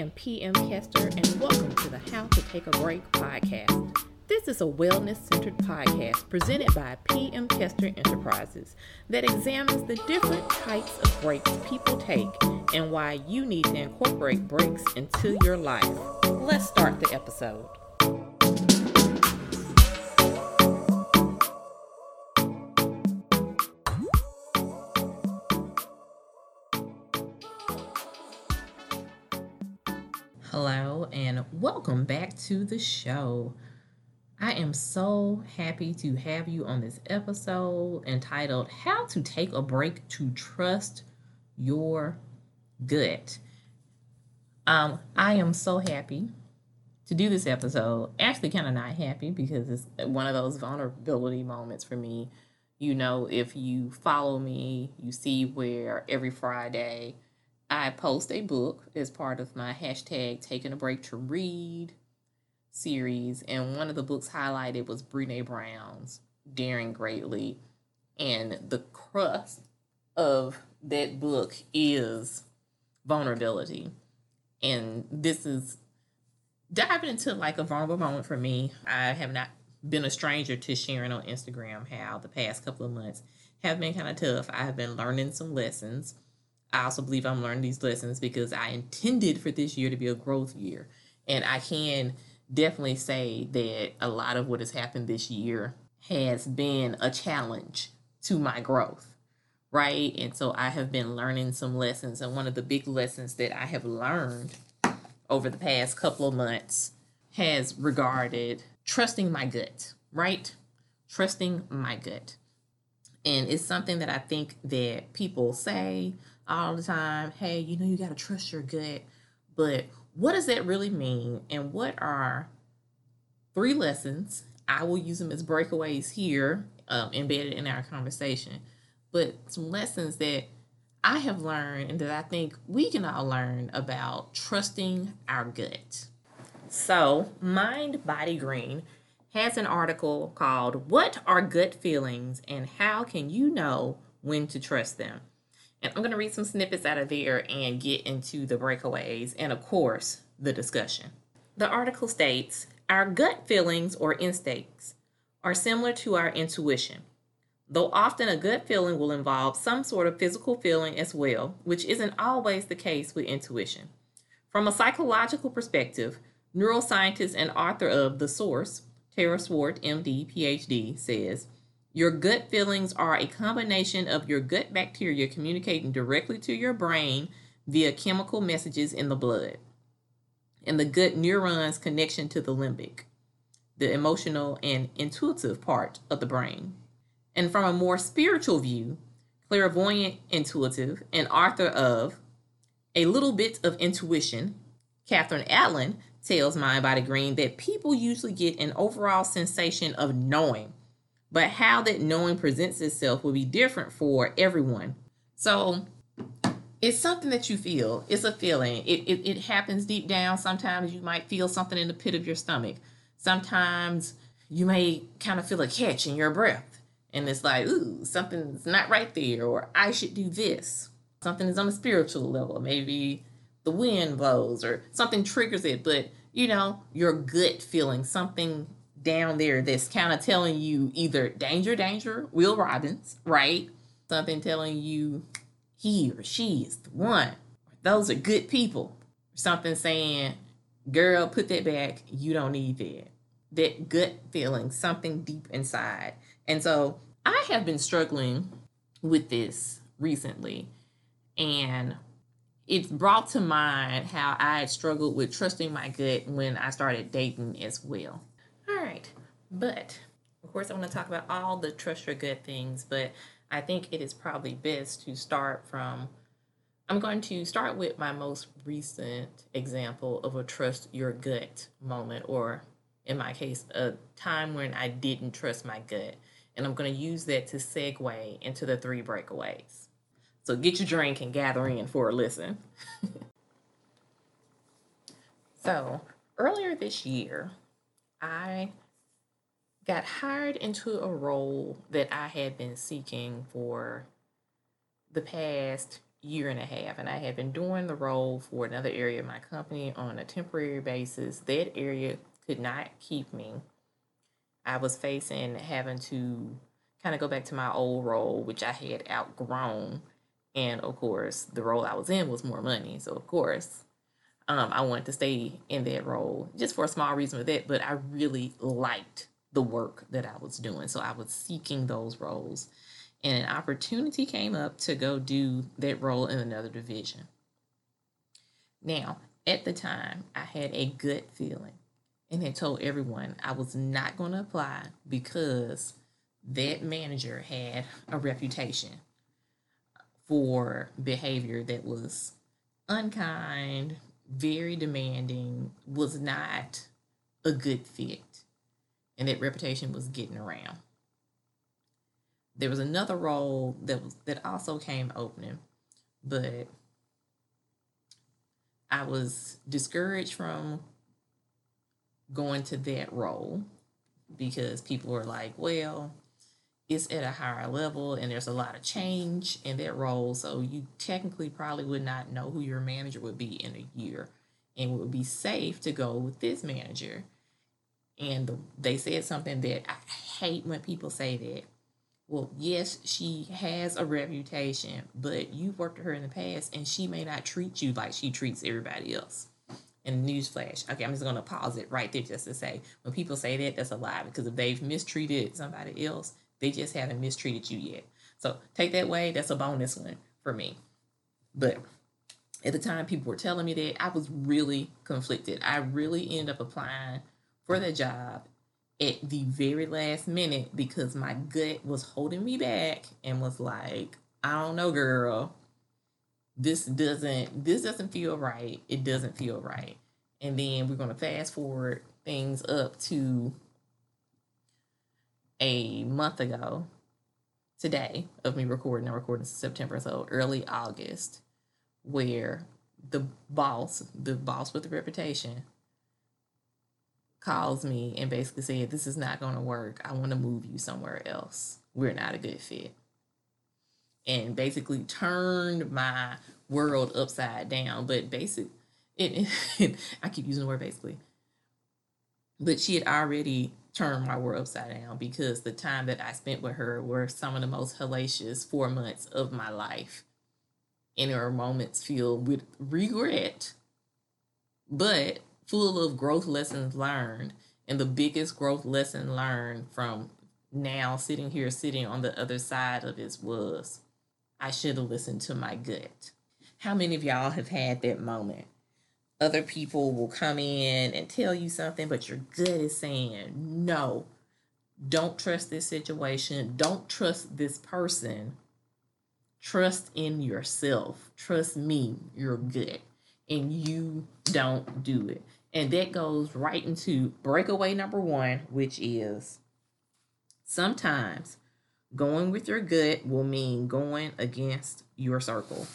am PM Kester, and welcome to the How to Take a Break podcast. This is a wellness centered podcast presented by PM Kester Enterprises that examines the different types of breaks people take and why you need to incorporate breaks into your life. Let's start the episode. Hello, and welcome back to the show. I am so happy to have you on this episode entitled How to Take a Break to Trust Your Gut. Um, I am so happy to do this episode. Actually, kind of not happy because it's one of those vulnerability moments for me. You know, if you follow me, you see where every Friday I post a book as part of my hashtag taking a break to read series. And one of the books highlighted was Brene Brown's Daring Greatly. And the crust of that book is vulnerability. And this is diving into like a vulnerable moment for me. I have not been a stranger to sharing on Instagram how the past couple of months have been kind of tough. I have been learning some lessons I also believe I'm learning these lessons because I intended for this year to be a growth year. And I can definitely say that a lot of what has happened this year has been a challenge to my growth, right? And so I have been learning some lessons. And one of the big lessons that I have learned over the past couple of months has regarded trusting my gut, right? Trusting my gut. And it's something that I think that people say all the time, hey, you know, you got to trust your gut. But what does that really mean? And what are three lessons? I will use them as breakaways here, um, embedded in our conversation. But some lessons that I have learned and that I think we can all learn about trusting our gut. So, Mind Body Green has an article called What Are Gut Feelings and How Can You Know When to Trust Them? And I'm going to read some snippets out of there and get into the breakaways and, of course, the discussion. The article states Our gut feelings or instincts are similar to our intuition, though often a gut feeling will involve some sort of physical feeling as well, which isn't always the case with intuition. From a psychological perspective, neuroscientist and author of The Source, Tara Swart, MD, PhD, says, your gut feelings are a combination of your gut bacteria communicating directly to your brain via chemical messages in the blood, and the gut neurons' connection to the limbic, the emotional and intuitive part of the brain. And from a more spiritual view, clairvoyant intuitive and author of A Little Bit of Intuition, Catherine Allen tells Mind Body Green that people usually get an overall sensation of knowing but how that knowing presents itself will be different for everyone. So it's something that you feel. It's a feeling. It, it, it happens deep down. Sometimes you might feel something in the pit of your stomach. Sometimes you may kind of feel a catch in your breath. And it's like, ooh, something's not right there, or I should do this. Something is on a spiritual level. Maybe the wind blows or something triggers it. But, you know, your gut feeling, something down there that's kind of telling you either danger, danger, Will Robinson, right? Something telling you he or she is the one. Those are good people. Something saying, girl, put that back. You don't need that. That gut feeling, something deep inside. And so I have been struggling with this recently. And it's brought to mind how I struggled with trusting my gut when I started dating as well. But of course, I want to talk about all the trust your gut things, but I think it is probably best to start from. I'm going to start with my most recent example of a trust your gut moment, or in my case, a time when I didn't trust my gut. And I'm going to use that to segue into the three breakaways. So get your drink and gather in for a listen. so earlier this year, I got hired into a role that I had been seeking for the past year and a half, and I had been doing the role for another area of my company on a temporary basis. That area could not keep me. I was facing having to kind of go back to my old role, which I had outgrown. And of course, the role I was in was more money. So, of course, um, I wanted to stay in that role just for a small reason with that. But I really liked the work that I was doing. So, I was seeking those roles and an opportunity came up to go do that role in another division. Now, at the time, I had a gut feeling and had told everyone I was not going to apply because that manager had a reputation for behavior that was unkind, very demanding, was not a good fit. And that reputation was getting around there was another role that was that also came opening, but I was discouraged from going to that role because people were like, well, it's at a higher level and there's a lot of change in that role. So you technically probably would not know who your manager would be in a year. And it would be safe to go with this manager. And they said something that I hate when people say that well, yes, she has a reputation, but you've worked with her in the past and she may not treat you like she treats everybody else. And newsflash, okay, I'm just going to pause it right there just to say when people say that, that's a lie because if they've mistreated somebody else, they just haven't mistreated you yet. So take that way, that's a bonus one for me. But at the time people were telling me that, I was really conflicted. I really ended up applying for the job at the very last minute because my gut was holding me back and was like, I don't know, girl. This doesn't this doesn't feel right. It doesn't feel right. And then we're gonna fast forward things up to a month ago today of me recording. I'm recording September, so early August, where the boss, the boss with the reputation, calls me and basically said, This is not going to work. I want to move you somewhere else. We're not a good fit. And basically turned my world upside down. But basic, it, I keep using the word basically. But she had already turned my world upside down because the time that I spent with her were some of the most hellacious four months of my life. And there are moments filled with regret, but full of growth lessons learned. And the biggest growth lesson learned from now sitting here, sitting on the other side of this was I should have listened to my gut. How many of y'all have had that moment? Other people will come in and tell you something, but your gut is saying, no, don't trust this situation. Don't trust this person. Trust in yourself. Trust me, you're good. And you don't do it. And that goes right into breakaway number one, which is sometimes going with your gut will mean going against your circle.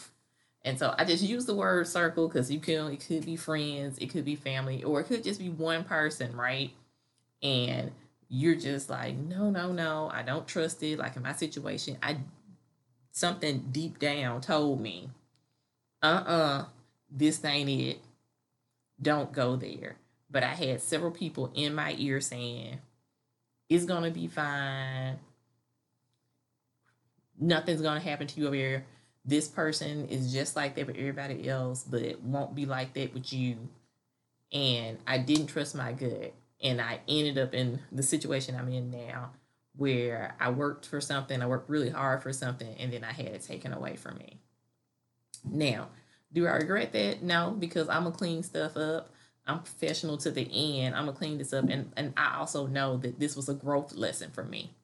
And so I just use the word circle because you can it could be friends, it could be family, or it could just be one person, right? And you're just like, no, no, no, I don't trust it. Like in my situation, I something deep down told me, uh-uh, this ain't it don't go there. But I had several people in my ear saying, it's going to be fine. Nothing's going to happen to you over here. This person is just like that with everybody else, but it won't be like that with you. And I didn't trust my gut. And I ended up in the situation I'm in now where I worked for something, I worked really hard for something, and then I had it taken away from me. Now, do I regret that? No, because I'm gonna clean stuff up. I'm professional to the end. I'm gonna clean this up, and and I also know that this was a growth lesson for me.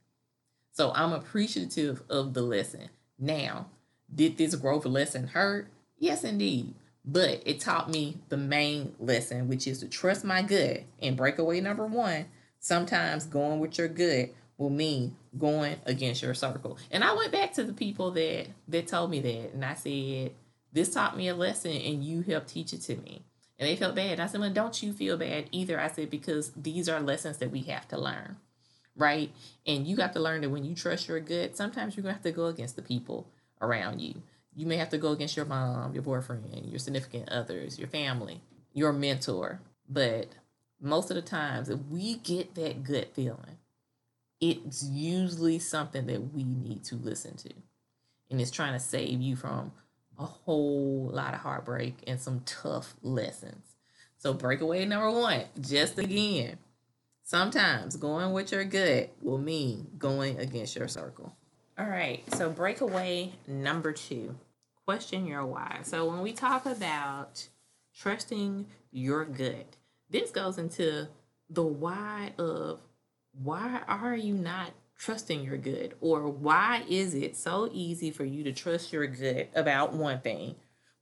So I'm appreciative of the lesson. Now, did this growth lesson hurt? Yes, indeed. But it taught me the main lesson, which is to trust my gut. And breakaway number one, sometimes going with your gut will mean going against your circle. And I went back to the people that that told me that, and I said, this taught me a lesson and you helped teach it to me. And they felt bad. I said, well, don't you feel bad either? I said, because these are lessons that we have to learn, right? And you got to learn that when you trust your gut, sometimes you're going to have to go against the people around you. You may have to go against your mom, your boyfriend, your significant others, your family, your mentor. But most of the times, if we get that gut feeling, it's usually something that we need to listen to. And it's trying to save you from a whole lot of heartbreak and some tough lessons. So, breakaway number one, just again, sometimes going with your gut will mean going against your circle. All right, so breakaway number two question your why. So, when we talk about trusting your gut, this goes into the why of why are you not trusting your good? Or why is it so easy for you to trust your good about one thing?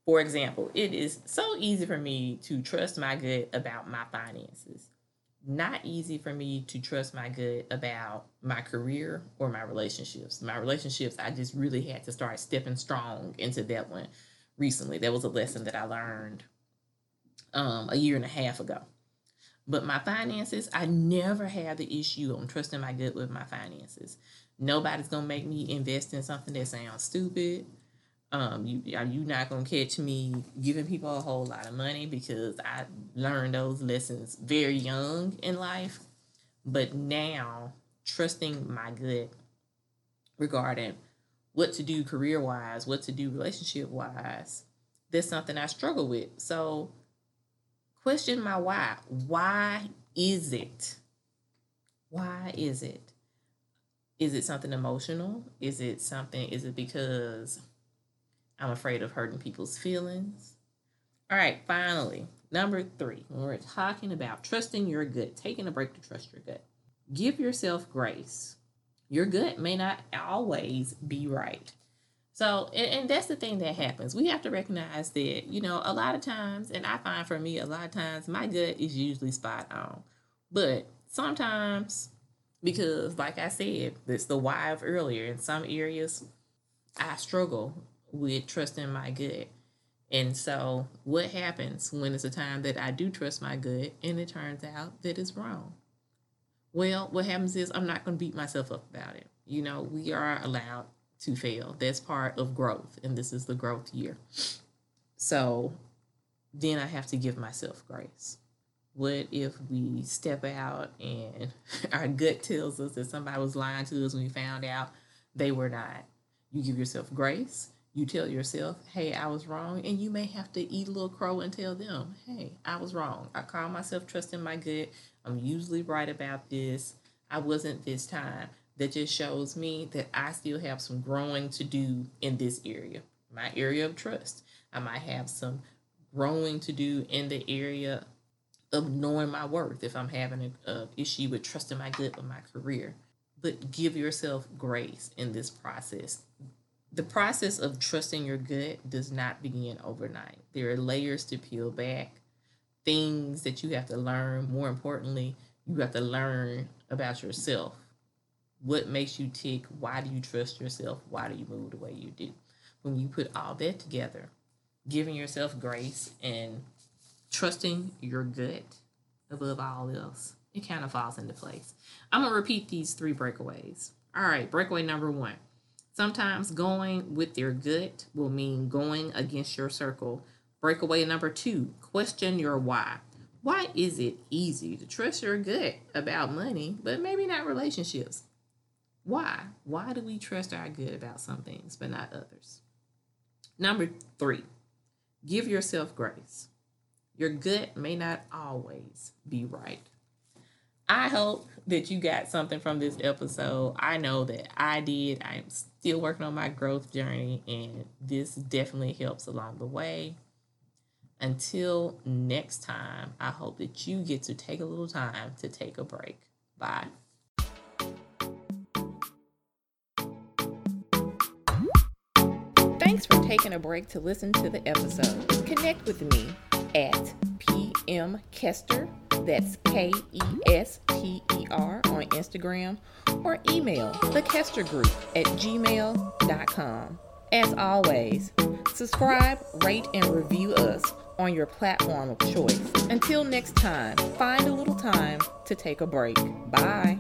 For example, it is so easy for me to trust my good about my finances. Not easy for me to trust my good about my career or my relationships. My relationships, I just really had to start stepping strong into that one recently. That was a lesson that I learned um, a year and a half ago. But my finances, I never have the issue on trusting my gut with my finances. Nobody's gonna make me invest in something that sounds stupid. Um, you you not gonna catch me giving people a whole lot of money because I learned those lessons very young in life. But now trusting my gut regarding what to do career wise, what to do relationship wise, that's something I struggle with. So question my why. Why is it? Why is it? Is it something emotional? Is it something, is it because I'm afraid of hurting people's feelings? All right, finally, number three, when we're talking about trusting your gut, taking a break to trust your gut, give yourself grace. Your gut may not always be right. So, and, and, that's the thing that happens. We have to recognize that, you know, a lot of times, and I find for me, a lot of times my gut is usually spot on. But sometimes, because like I said, it's the why of earlier, in some areas, I struggle with trusting my gut. And so, what happens when it's a time that I do trust my gut and it turns out that it's wrong? Well, what happens is I'm not going to beat myself up about it. You know, we are allowed to fail. That's part of growth, and this is the growth year. So then I have to give myself grace. What if we step out and our gut tells us that somebody was lying to us when we found out they were not? You give yourself grace. You tell yourself, hey, I was wrong. And you may have to eat a little crow and tell them, hey, I was wrong. I call myself trusting my gut. I'm usually right about this. I wasn't this time that just shows me that I still have some growing to do in this area, my area of trust. I might have some growing to do in the area of knowing my worth if I'm having an issue with trusting my gut with my career. But give yourself grace in this process. The process of trusting your gut does not begin overnight. There are layers to peel back, things that you have to learn. More importantly, you have to learn about yourself what makes you tick? Why do you trust yourself? Why do you move the way you do? When you put all that together, giving yourself grace and trusting your gut above all else, it kind of falls into place. I'm going to repeat these three breakaways. All right, breakaway number one. Sometimes going with your gut will mean going against your circle. Breakaway number two, question your why. Why is it easy to trust your gut about money, but maybe not relationships? Why? Why do we trust our good about some things but not others? Number three, give yourself grace. Your gut may not always be right. I hope that you got something from this episode. I know that I did. I'm still working on my growth journey, and this definitely helps along the way. Until next time, I hope that you get to take a little time to take a break. Bye. For taking a break to listen to the episode. Connect with me at PM Kester, that's K E S T E R on Instagram, or email the Kester Group at gmail.com. As always, subscribe, rate, and review us on your platform of choice. Until next time, find a little time to take a break. Bye.